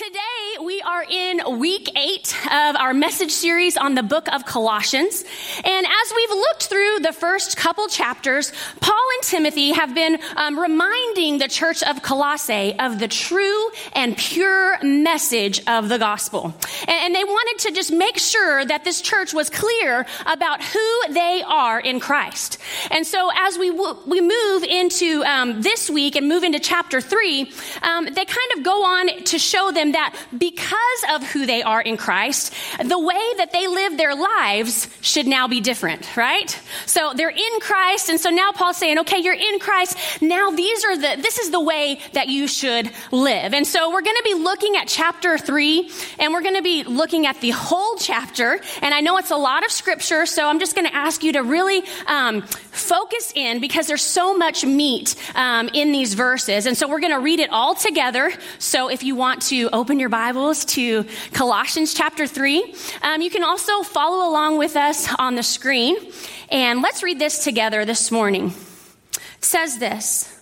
today we are in week eight of our message series on the book of Colossians. And as we've looked through the first couple chapters, Paul and Timothy have been um, reminding the church of Colossae of the true and pure message of the gospel. And, and they wanted to just make sure that this church was clear about who they are in Christ. And so as we, w- we move into um, this week and move into chapter three, um, they kind of go on to show them that because of who they are in Christ, the way that they live their lives should now be different, right? So they're in Christ, and so now Paul's saying, okay, you're in Christ. Now these are the, this is the way that you should live. And so we're going to be looking at chapter three, and we're going to be looking at the whole chapter. And I know it's a lot of scripture, so I'm just going to ask you to really um, focus in because there's so much meat um, in these verses. And so we're going to read it all together. So if you want to open your Bibles to Colossians chapter 3. Um, you can also follow along with us on the screen. And let's read this together this morning. Says this.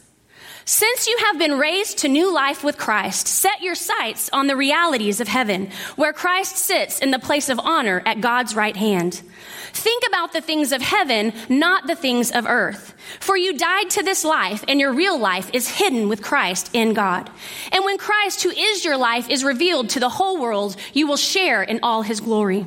Since you have been raised to new life with Christ, set your sights on the realities of heaven, where Christ sits in the place of honor at God's right hand. Think about the things of heaven, not the things of earth. For you died to this life, and your real life is hidden with Christ in God. And when Christ, who is your life, is revealed to the whole world, you will share in all his glory.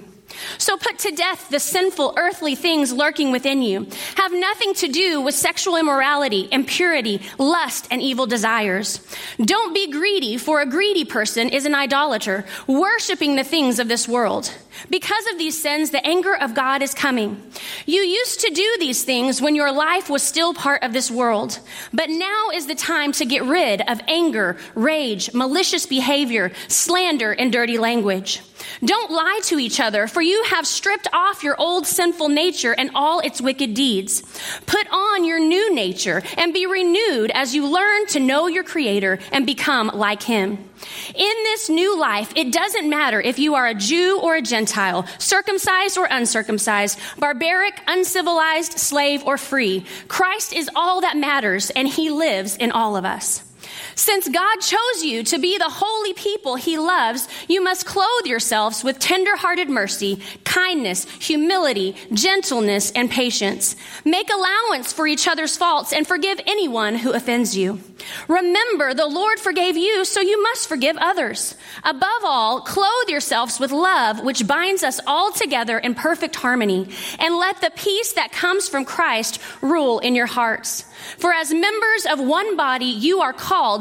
So put to death the sinful earthly things lurking within you. Have nothing to do with sexual immorality, impurity, lust, and evil desires. Don't be greedy, for a greedy person is an idolater, worshiping the things of this world. Because of these sins, the anger of God is coming. You used to do these things when your life was still part of this world. But now is the time to get rid of anger, rage, malicious behavior, slander, and dirty language. Don't lie to each other, for you have stripped off your old sinful nature and all its wicked deeds. Put on your new nature and be renewed as you learn to know your Creator and become like Him. In this new life, it doesn't matter if you are a Jew or a Gentile, circumcised or uncircumcised, barbaric, uncivilized, slave, or free. Christ is all that matters, and He lives in all of us. Since God chose you to be the holy people he loves, you must clothe yourselves with tender-hearted mercy, kindness, humility, gentleness, and patience. Make allowance for each other's faults and forgive anyone who offends you. Remember, the Lord forgave you, so you must forgive others. Above all, clothe yourselves with love, which binds us all together in perfect harmony, and let the peace that comes from Christ rule in your hearts. For as members of one body, you are called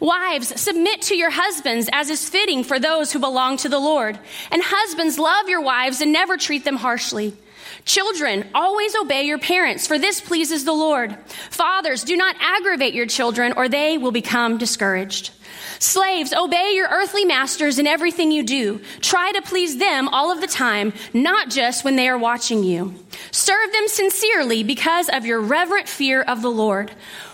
Wives, submit to your husbands as is fitting for those who belong to the Lord. And husbands, love your wives and never treat them harshly. Children, always obey your parents, for this pleases the Lord. Fathers, do not aggravate your children, or they will become discouraged. Slaves, obey your earthly masters in everything you do. Try to please them all of the time, not just when they are watching you. Serve them sincerely because of your reverent fear of the Lord.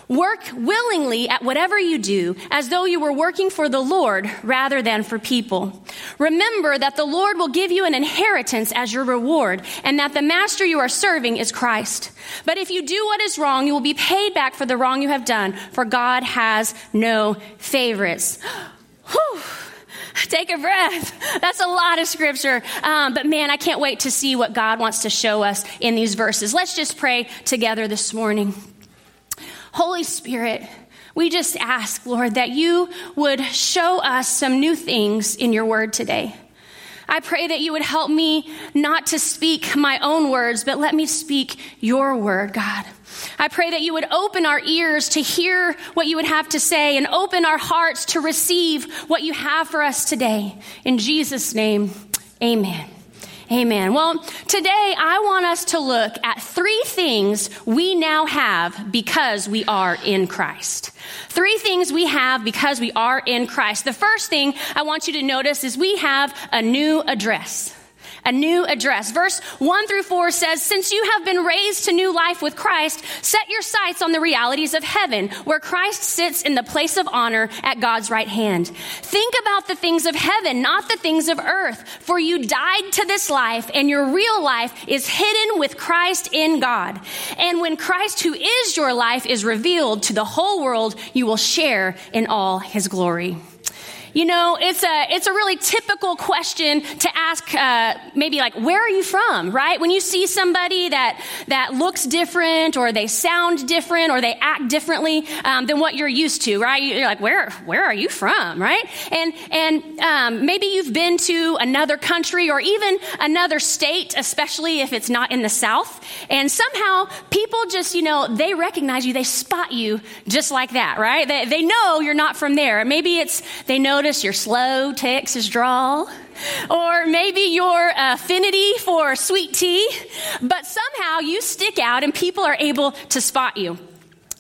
Work willingly at whatever you do as though you were working for the Lord rather than for people. Remember that the Lord will give you an inheritance as your reward and that the master you are serving is Christ. But if you do what is wrong, you will be paid back for the wrong you have done, for God has no favorites. Whew. Take a breath. That's a lot of scripture. Um, but man, I can't wait to see what God wants to show us in these verses. Let's just pray together this morning. Holy Spirit, we just ask, Lord, that you would show us some new things in your word today. I pray that you would help me not to speak my own words, but let me speak your word, God. I pray that you would open our ears to hear what you would have to say and open our hearts to receive what you have for us today. In Jesus' name, amen. Amen. Well, today I want us to look at three things we now have because we are in Christ. Three things we have because we are in Christ. The first thing I want you to notice is we have a new address a new address. Verse 1 through 4 says, Since you have been raised to new life with Christ, set your sights on the realities of heaven, where Christ sits in the place of honor at God's right hand. Think about the things of heaven, not the things of earth, for you died to this life, and your real life is hidden with Christ in God. And when Christ, who is your life, is revealed to the whole world, you will share in all his glory. You know, it's a, it's a really typical question to ask, uh, maybe like, where are you from, right? When you see somebody that, that looks different or they sound different or they act differently um, than what you're used to, right? You're like, where, where are you from, right? And, and um, maybe you've been to another country or even another state, especially if it's not in the South. And somehow people just, you know, they recognize you, they spot you just like that, right? They, they know you're not from there. Maybe it's, they know notice your slow Texas drawl, or maybe your affinity for sweet tea, but somehow you stick out and people are able to spot you.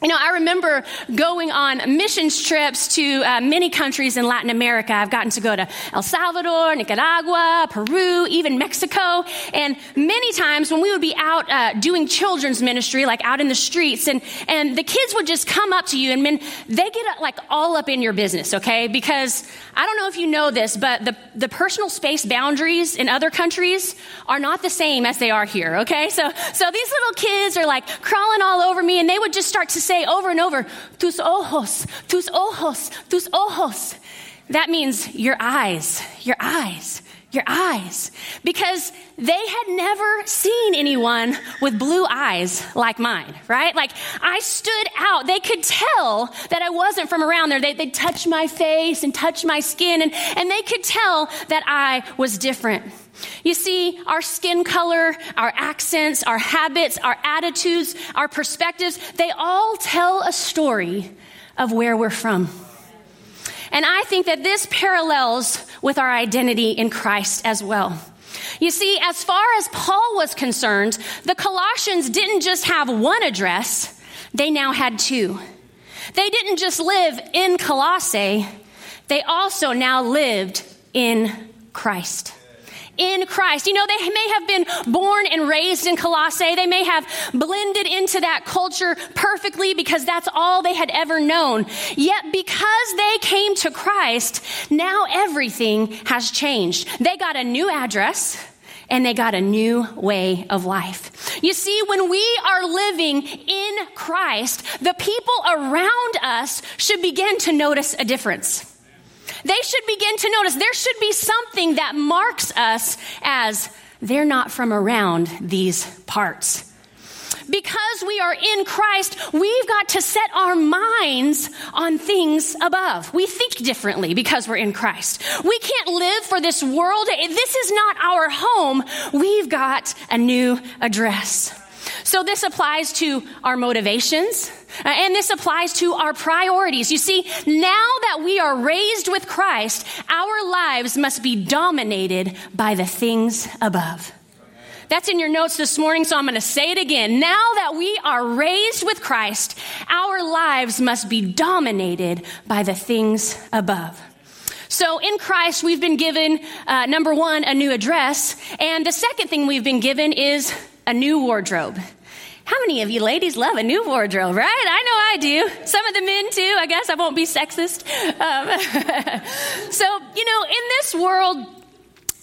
You know, I remember going on missions trips to uh, many countries in Latin America. I've gotten to go to El Salvador, Nicaragua, Peru, even Mexico. And many times when we would be out uh, doing children's ministry, like out in the streets, and, and the kids would just come up to you and men, they get uh, like all up in your business, okay? Because I don't know if you know this, but the, the personal space boundaries in other countries are not the same as they are here, okay? So, so these little kids are like crawling all over me and they would just start to say over and over, tus ojos, tus ojos, tus ojos. That means your eyes, your eyes, your eyes. Because they had never seen anyone with blue eyes like mine, right? Like I stood out. They could tell that I wasn't from around there. They, would touch my face and touch my skin, and, and they could tell that I was different. You see, our skin color, our accents, our habits, our attitudes, our perspectives, they all tell a story of where we're from. And I think that this parallels with our identity in Christ as well. You see, as far as Paul was concerned, the Colossians didn't just have one address, they now had two. They didn't just live in Colossae, they also now lived in Christ in Christ. You know, they may have been born and raised in Colossae. They may have blended into that culture perfectly because that's all they had ever known. Yet because they came to Christ, now everything has changed. They got a new address and they got a new way of life. You see, when we are living in Christ, the people around us should begin to notice a difference they should begin to notice there should be something that marks us as they're not from around these parts. Because we are in Christ, we've got to set our minds on things above. We think differently because we're in Christ. We can't live for this world. This is not our home. We've got a new address. So this applies to our motivations, uh, and this applies to our priorities. You see, now that we are raised with Christ, our lives must be dominated by the things above. That's in your notes this morning, so I'm going to say it again. Now that we are raised with Christ, our lives must be dominated by the things above. So in Christ, we've been given, uh, number one, a new address. And the second thing we've been given is a new wardrobe. How many of you ladies love a new wardrobe, right? I know I do. Some of the men too. I guess I won't be sexist. Um, so, you know, in this world,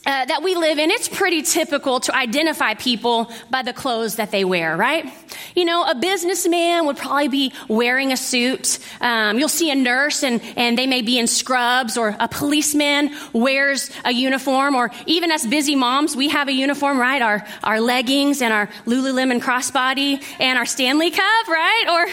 uh, that we live in, it's pretty typical to identify people by the clothes that they wear, right? You know, a businessman would probably be wearing a suit. Um, you'll see a nurse and, and they may be in scrubs, or a policeman wears a uniform, or even us busy moms, we have a uniform, right? Our, our leggings and our Lululemon crossbody and our Stanley Cup, right? Or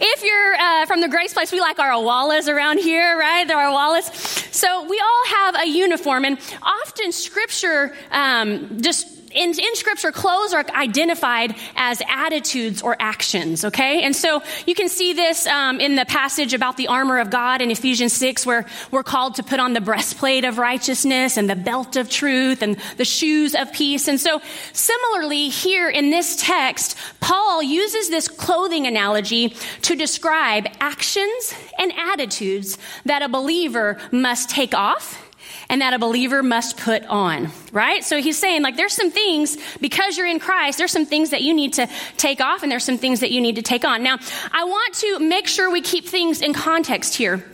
if you're uh, from the Grace Place, we like our Owalas around here, right? They're our Owalas. So we all have a uniform, and often scripture um, just in, in, scripture, clothes are identified as attitudes or actions, okay? And so you can see this um, in the passage about the armor of God in Ephesians 6, where we're called to put on the breastplate of righteousness and the belt of truth and the shoes of peace. And so similarly, here in this text, Paul uses this clothing analogy to describe actions and attitudes that a believer must take off and that a believer must put on, right? So he's saying, like, there's some things, because you're in Christ, there's some things that you need to take off, and there's some things that you need to take on. Now, I want to make sure we keep things in context here.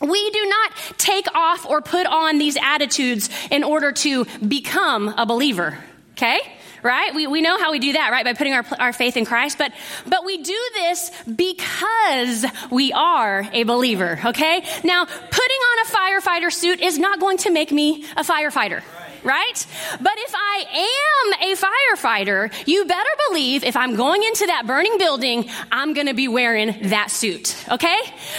We do not take off or put on these attitudes in order to become a believer, okay? right? We, we know how we do that, right? By putting our, our faith in Christ. But, but we do this because we are a believer, okay? Now, putting a firefighter suit is not going to make me a firefighter right? But if I am a firefighter, you better believe if I'm going into that burning building, I'm going to be wearing that suit, okay?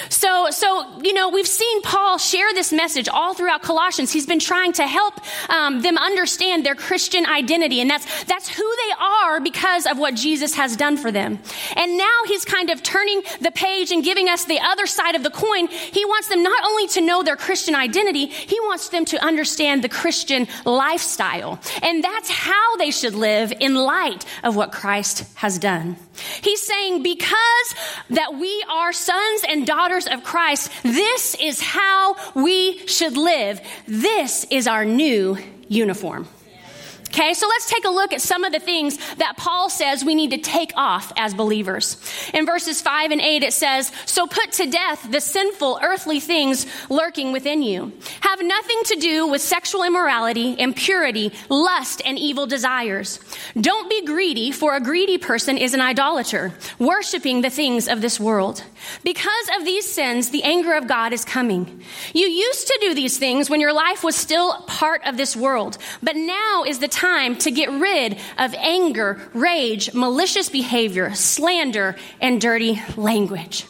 So, so, you know, we've seen Paul share this message all throughout Colossians. He's been trying to help um, them understand their Christian identity, and that's, that's who they are because of what Jesus has done for them. And now he's kind of turning the page and giving us the other side of the coin. He wants them not only to know their Christian identity, he wants them to understand the Christian lifestyle. And that's how they should live in light of what Christ has done. He's saying, because that we are sons and daughters of Christ, this is how we should live. This is our new uniform. Okay, so let's take a look at some of the things that Paul says we need to take off as believers. In verses 5 and 8, it says, So put to death the sinful earthly things lurking within you. Have nothing to do with sexual immorality, impurity, lust, and evil desires. Don't be greedy, for a greedy person is an idolater, worshiping the things of this world. Because of these sins, the anger of God is coming. You used to do these things when your life was still part of this world, but now is the time time to get rid of anger, rage, malicious behavior, slander, and dirty language.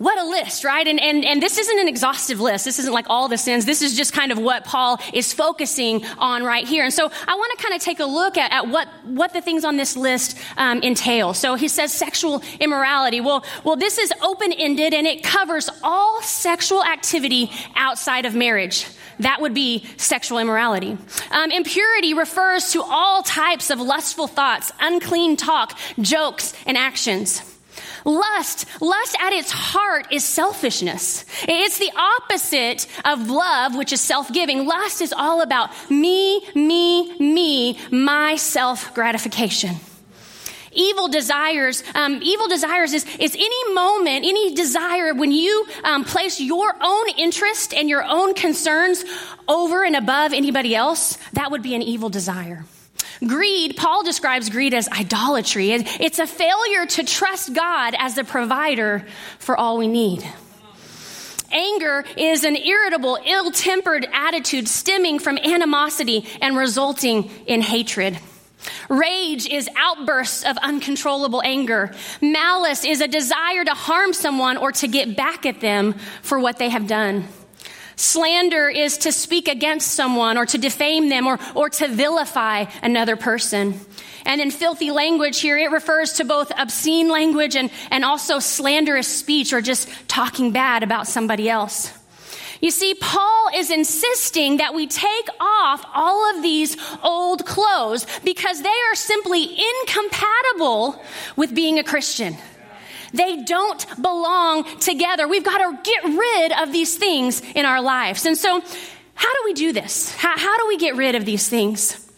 What a list, right? And, and, and this isn't an exhaustive list. This isn't like all the sins. This is just kind of what Paul is focusing on right here. And so I want to kind of take a look at, at what, what the things on this list um, entail. So he says sexual immorality. Well, well, this is open ended and it covers all sexual activity outside of marriage. That would be sexual immorality. Um, impurity refers to all types of lustful thoughts, unclean talk, jokes, and actions. Lust, lust at its heart is selfishness. It's the opposite of love, which is self-giving. Lust is all about me, me, me, my self gratification. Evil desires, um, evil desires is, is any moment, any desire when you um, place your own interest and your own concerns over and above anybody else, that would be an evil desire. Greed, Paul describes greed as idolatry. It's a failure to trust God as the provider for all we need. Anger is an irritable, ill tempered attitude stemming from animosity and resulting in hatred. Rage is outbursts of uncontrollable anger. Malice is a desire to harm someone or to get back at them for what they have done. Slander is to speak against someone or to defame them or, or to vilify another person. And in filthy language here, it refers to both obscene language and, and also slanderous speech or just talking bad about somebody else. You see, Paul is insisting that we take off all of these old clothes because they are simply incompatible with being a Christian. They don't belong together. We've got to get rid of these things in our lives. And so, how do we do this? How, how do we get rid of these things?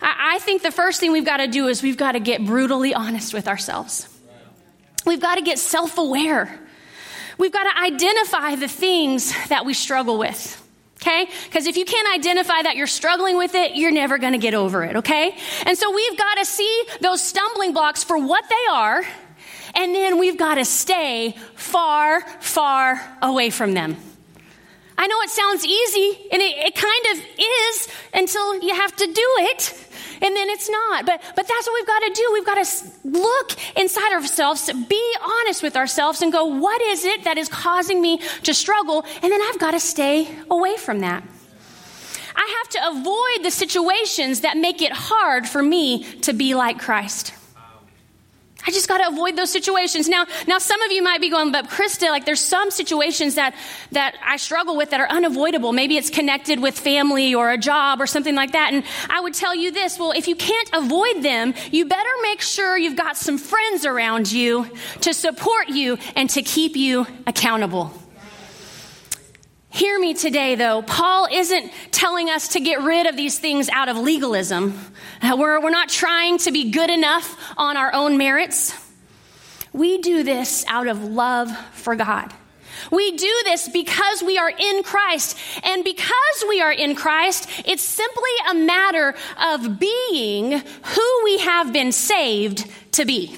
I, I think the first thing we've got to do is we've got to get brutally honest with ourselves. We've got to get self aware. We've got to identify the things that we struggle with. Okay? Because if you can't identify that you're struggling with it, you're never going to get over it. Okay? And so we've got to see those stumbling blocks for what they are, and then we've got to stay far, far away from them. I know it sounds easy, and it, it kind of is until you have to do it and then it's not. But, but that's what we've got to do. We've got to look inside ourselves, be honest with ourselves, and go, what is it that is causing me to struggle? And then I've got to stay away from that. I have to avoid the situations that make it hard for me to be like Christ. I just got to avoid those situations. Now, now some of you might be going, but Krista, like there's some situations that, that I struggle with that are unavoidable. Maybe it's connected with family or a job or something like that. And I would tell you this, well, if you can't avoid them, you better make sure you've got some friends around you to support you and to keep you accountable. Hear me today, though. Paul isn't telling us to get rid of these things out of legalism. Uh, we're, we're not trying to be good enough on our own merits. We do this out of love for God. We do this because we are in Christ. And because we are in Christ, it's simply a matter of being who we have been saved to be.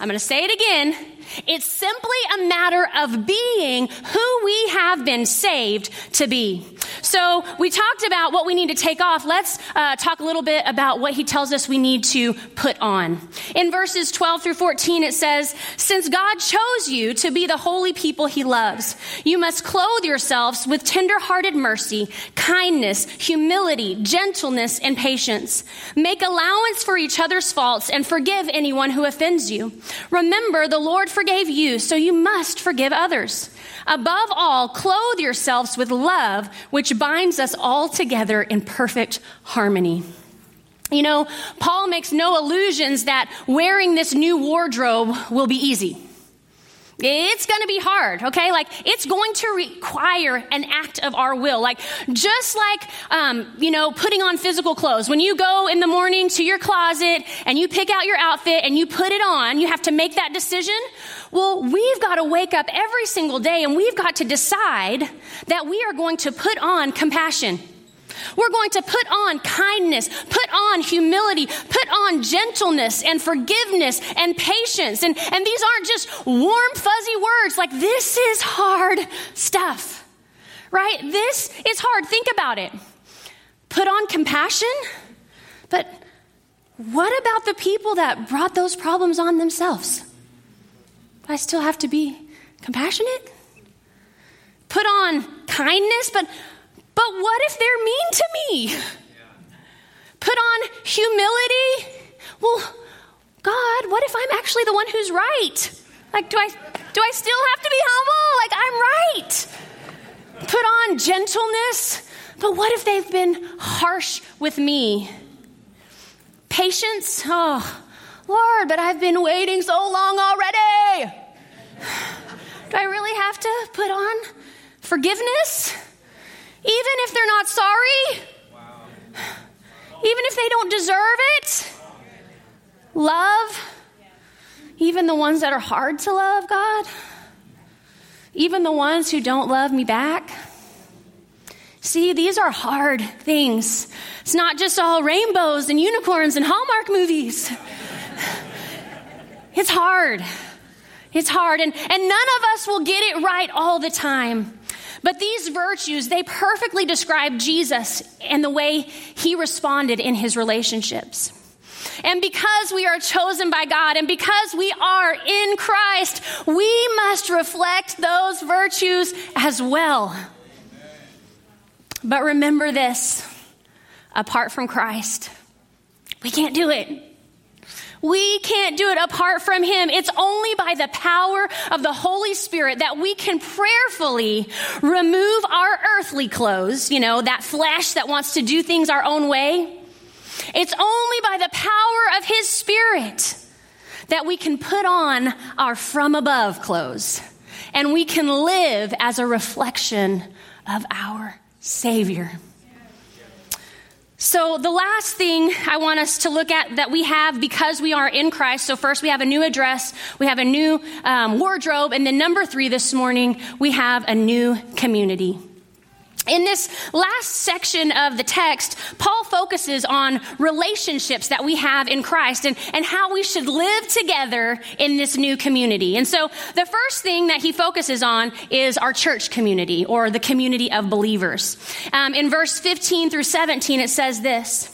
I'm going to say it again. It's simply a matter of being who we have been saved to be. So we talked about what we need to take off. Let's uh, talk a little bit about what he tells us we need to put on. In verses 12 through 14, it says, Since God chose you to be the holy people he loves, you must clothe yourselves with tenderhearted mercy, kindness, humility, gentleness, and patience. Make allowance for each other's faults and forgive anyone who offends you. Remember, the Lord forgave you, so you must forgive others. Above all, clothe yourselves with love, which binds us all together in perfect harmony. You know, Paul makes no illusions that wearing this new wardrobe will be easy. It's going to be hard, okay? Like, it's going to require an act of our will. Like, just like, um, you know, putting on physical clothes. When you go in the morning to your closet and you pick out your outfit and you put it on, you have to make that decision. Well, we've got to wake up every single day and we've got to decide that we are going to put on compassion. We're going to put on kindness, put on humility, put on gentleness and forgiveness and patience. And, and these aren't just warm, fuzzy words. Like, this is hard stuff, right? This is hard. Think about it. Put on compassion, but what about the people that brought those problems on themselves? I still have to be compassionate? Put on kindness, but but what if they're mean to me? Put on humility. Well, God, what if I'm actually the one who's right? Like, do I, do I still have to be humble? Like, I'm right. Put on gentleness. But what if they've been harsh with me? Patience. Oh, Lord, but I've been waiting so long already. Do I really have to put on forgiveness? Even if they're not sorry, even if they don't deserve it. Love, even the ones that are hard to love, God, even the ones who don't love me back. See, these are hard things. It's not just all rainbows and unicorns and Hallmark movies. It's hard. It's hard. And, and none of us will get it right all the time. But these virtues, they perfectly describe Jesus and the way he responded in his relationships. And because we are chosen by God and because we are in Christ, we must reflect those virtues as well. But remember this apart from Christ, we can't do it. We can't do it apart from Him. It's only by the power of the Holy Spirit that we can prayerfully remove our earthly clothes, you know, that flesh that wants to do things our own way. It's only by the power of His Spirit that we can put on our from above clothes and we can live as a reflection of our Savior. So, the last thing I want us to look at that we have because we are in Christ. So, first, we have a new address, we have a new um, wardrobe, and then number three this morning, we have a new community. In this last section of the text, Paul focuses on relationships that we have in Christ and, and how we should live together in this new community. And so the first thing that he focuses on is our church community or the community of believers. Um, in verse 15 through 17, it says this.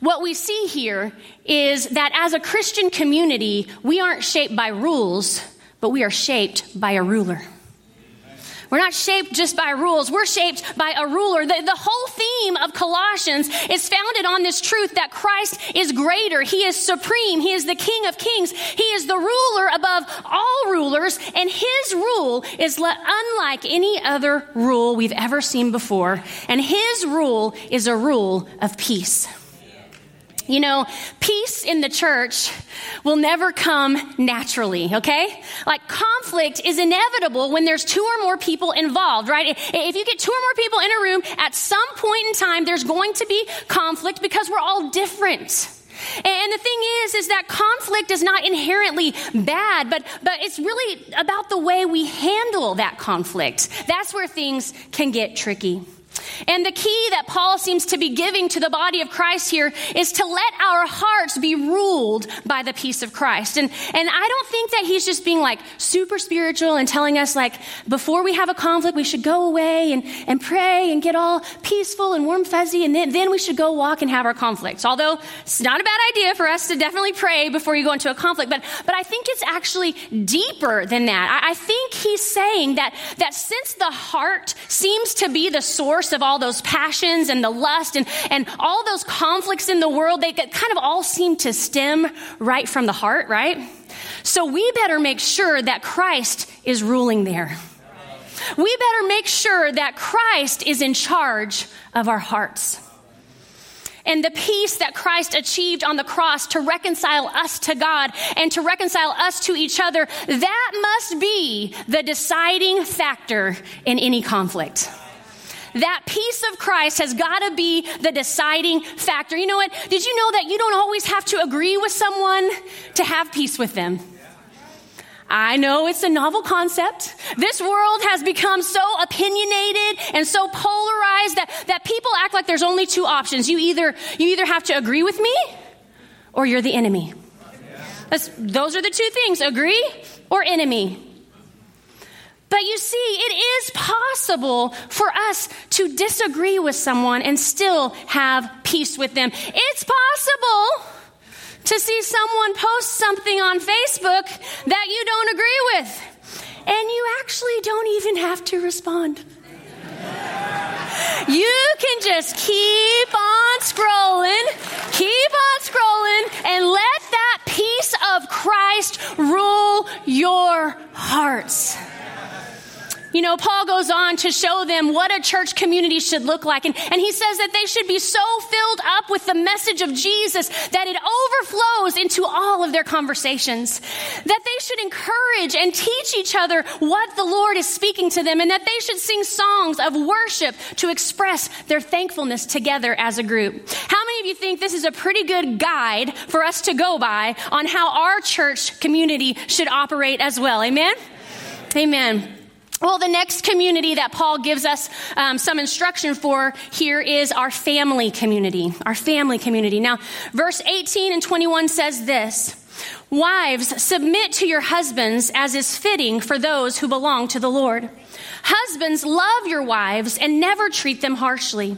What we see here is that as a Christian community, we aren't shaped by rules, but we are shaped by a ruler. We're not shaped just by rules. We're shaped by a ruler. The, the whole theme of Colossians is founded on this truth that Christ is greater. He is supreme. He is the King of kings. He is the ruler above all rulers, and his rule is unlike any other rule we've ever seen before. And his rule is a rule of peace. You know, peace in the church will never come naturally, okay? Like conflict is inevitable when there's two or more people involved, right? If you get two or more people in a room, at some point in time, there's going to be conflict because we're all different. And the thing is, is that conflict is not inherently bad, but, but it's really about the way we handle that conflict. That's where things can get tricky. And the key that Paul seems to be giving to the body of Christ here is to let our hearts be ruled by the peace of Christ. And, and I don't think that he's just being like super spiritual and telling us like before we have a conflict, we should go away and, and pray and get all peaceful and warm fuzzy and then, then we should go walk and have our conflicts. Although it's not a bad idea for us to definitely pray before you go into a conflict, but, but I think it's actually deeper than that. I, I think he's saying that, that since the heart seems to be the source of all those passions and the lust and, and all those conflicts in the world, they kind of all seem to stem right from the heart, right? So we better make sure that Christ is ruling there. We better make sure that Christ is in charge of our hearts. And the peace that Christ achieved on the cross to reconcile us to God and to reconcile us to each other, that must be the deciding factor in any conflict. That peace of Christ has got to be the deciding factor. You know what? Did you know that you don't always have to agree with someone to have peace with them? I know it's a novel concept. This world has become so opinionated and so polarized that, that people act like there's only two options. You either, you either have to agree with me or you're the enemy. That's, those are the two things agree or enemy. But you see, it is possible for us to disagree with someone and still have peace with them. It's possible to see someone post something on Facebook that you don't agree with, and you actually don't even have to respond. You can just keep on scrolling, keep on scrolling, and let that peace of Christ rule your hearts. You know, Paul goes on to show them what a church community should look like. And, and he says that they should be so filled up with the message of Jesus that it overflows into all of their conversations. That they should encourage and teach each other what the Lord is speaking to them and that they should sing songs of worship to express their thankfulness together as a group. How many of you think this is a pretty good guide for us to go by on how our church community should operate as well? Amen? Amen. Well, the next community that Paul gives us um, some instruction for here is our family community. Our family community. Now, verse 18 and 21 says this Wives, submit to your husbands as is fitting for those who belong to the Lord. Husbands, love your wives and never treat them harshly.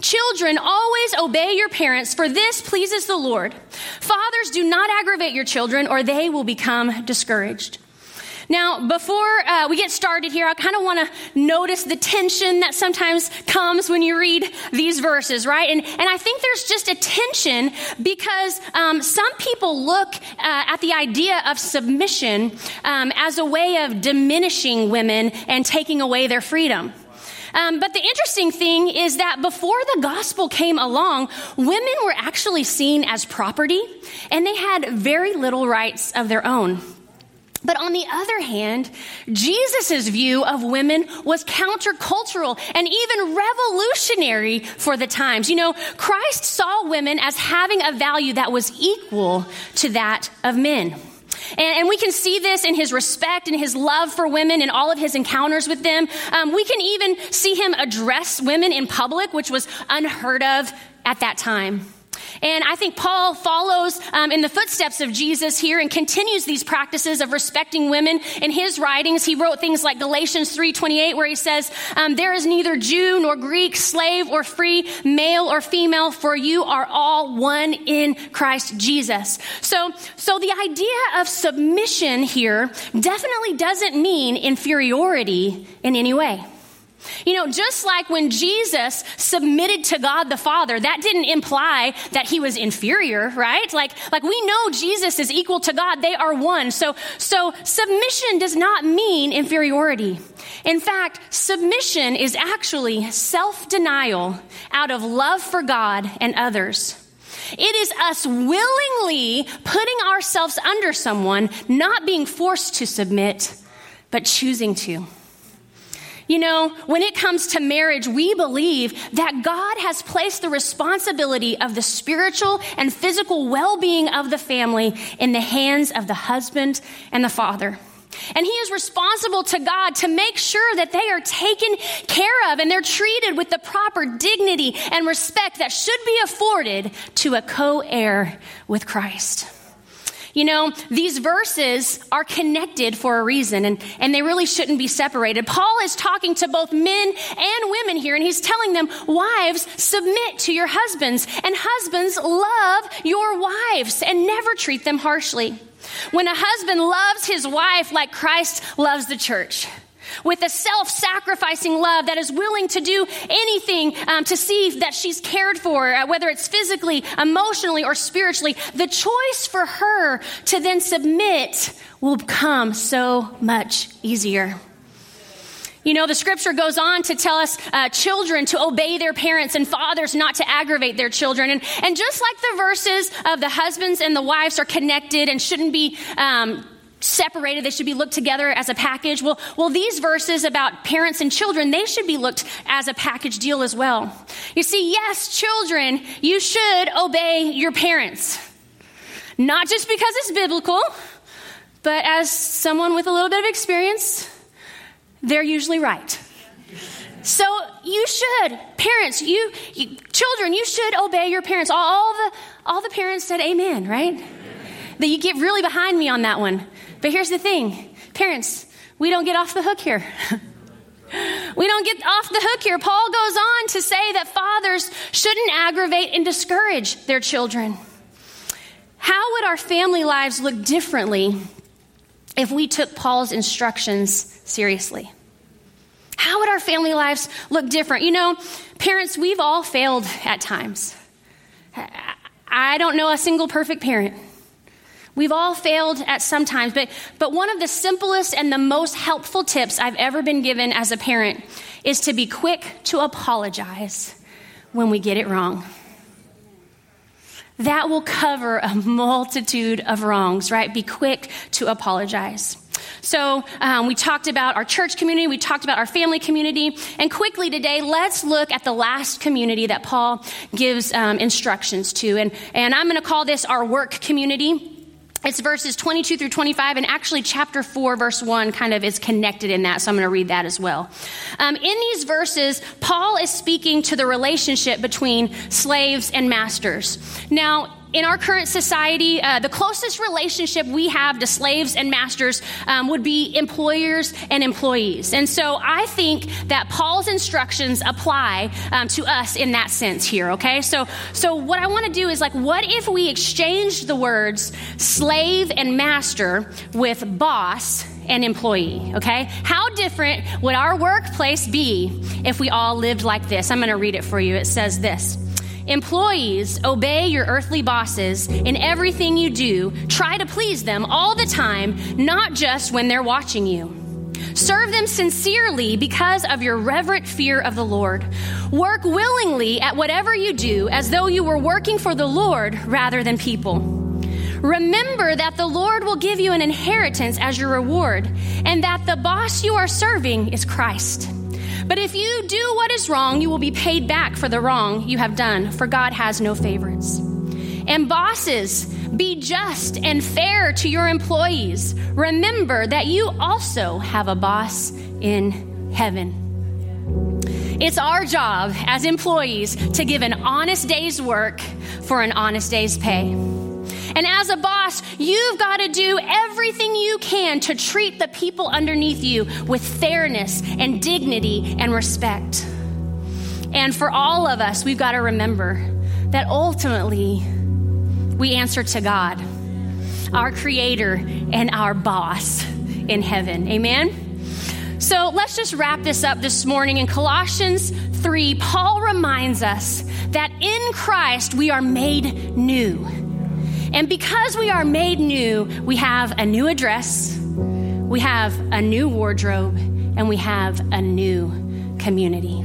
Children, always obey your parents, for this pleases the Lord. Fathers, do not aggravate your children, or they will become discouraged. Now, before uh, we get started here, I kind of want to notice the tension that sometimes comes when you read these verses, right? And, and I think there's just a tension because um, some people look uh, at the idea of submission um, as a way of diminishing women and taking away their freedom. Um, but the interesting thing is that before the gospel came along, women were actually seen as property and they had very little rights of their own. But on the other hand, Jesus' view of women was countercultural and even revolutionary for the times. You know, Christ saw women as having a value that was equal to that of men. And, we can see this in his respect and his love for women and all of his encounters with them. Um, we can even see him address women in public, which was unheard of at that time. And I think Paul follows um, in the footsteps of Jesus here and continues these practices of respecting women. In his writings, he wrote things like Galatians 3.28 where he says, um, there is neither Jew nor Greek, slave or free, male or female, for you are all one in Christ Jesus. So, so the idea of submission here definitely doesn't mean inferiority in any way. You know, just like when Jesus submitted to God the Father, that didn't imply that he was inferior, right? Like, like we know Jesus is equal to God. They are one. So, so submission does not mean inferiority. In fact, submission is actually self-denial out of love for God and others. It is us willingly putting ourselves under someone, not being forced to submit, but choosing to. You know, when it comes to marriage, we believe that God has placed the responsibility of the spiritual and physical well being of the family in the hands of the husband and the father. And he is responsible to God to make sure that they are taken care of and they're treated with the proper dignity and respect that should be afforded to a co heir with Christ. You know, these verses are connected for a reason and, and they really shouldn't be separated. Paul is talking to both men and women here and he's telling them, wives, submit to your husbands and husbands, love your wives and never treat them harshly. When a husband loves his wife like Christ loves the church, with a self sacrificing love that is willing to do anything um, to see that she's cared for, uh, whether it's physically, emotionally, or spiritually. The choice for her to then submit will come so much easier. You know, the scripture goes on to tell us uh, children to obey their parents and fathers not to aggravate their children. And, and just like the verses of the husbands and the wives are connected and shouldn't be um, separated. They should be looked together as a package. Well, well, these verses about parents and children, they should be looked as a package deal as well. You see, yes, children, you should obey your parents. Not just because it's biblical, but as someone with a little bit of experience, they're usually right. So you should, parents, you, you, children, you should obey your parents. All, all, the all the parents said amen, right? That you get really behind me on that one. But here's the thing parents, we don't get off the hook here. we don't get off the hook here. Paul goes on to say that fathers shouldn't aggravate and discourage their children. How would our family lives look differently if we took Paul's instructions seriously? How would our family lives look different? You know, parents, we've all failed at times. I don't know a single perfect parent. We've all failed at some times, but, but one of the simplest and the most helpful tips I've ever been given as a parent is to be quick to apologize when we get it wrong. That will cover a multitude of wrongs, right? Be quick to apologize. So, um, we talked about our church community, we talked about our family community, and quickly today, let's look at the last community that Paul gives um, instructions to. And, and I'm going to call this our work community. It's verses 22 through 25, and actually, chapter 4, verse 1 kind of is connected in that, so I'm going to read that as well. Um, in these verses, Paul is speaking to the relationship between slaves and masters. Now, in our current society, uh, the closest relationship we have to slaves and masters um, would be employers and employees. And so I think that Paul's instructions apply um, to us in that sense here, okay? So, so what I want to do is like, what if we exchanged the words slave and master with boss and employee, okay? How different would our workplace be if we all lived like this? I'm to read it for you. It says this. Employees, obey your earthly bosses in everything you do. Try to please them all the time, not just when they're watching you. Serve them sincerely because of your reverent fear of the Lord. Work willingly at whatever you do as though you were working for the Lord rather than people. Remember that the Lord will give you an inheritance as your reward, and that the boss you are serving is Christ. But if you do what is wrong, you will be paid back for the wrong you have done, for God has no favorites. And bosses, be just and fair to your employees. Remember that you also have a boss in heaven. It's our job as employees to give an honest day's work for an honest day's pay. And as a boss, you've got to do everything you can to treat the people underneath you with fairness and dignity and respect. And for all of us, we've got to remember that ultimately we answer to God, our creator and our boss in heaven. Amen? So let's just wrap this up this morning. In Colossians 3, Paul reminds us that in Christ we are made new. And because we are made new, we have a new address, we have a new wardrobe, and we have a new community.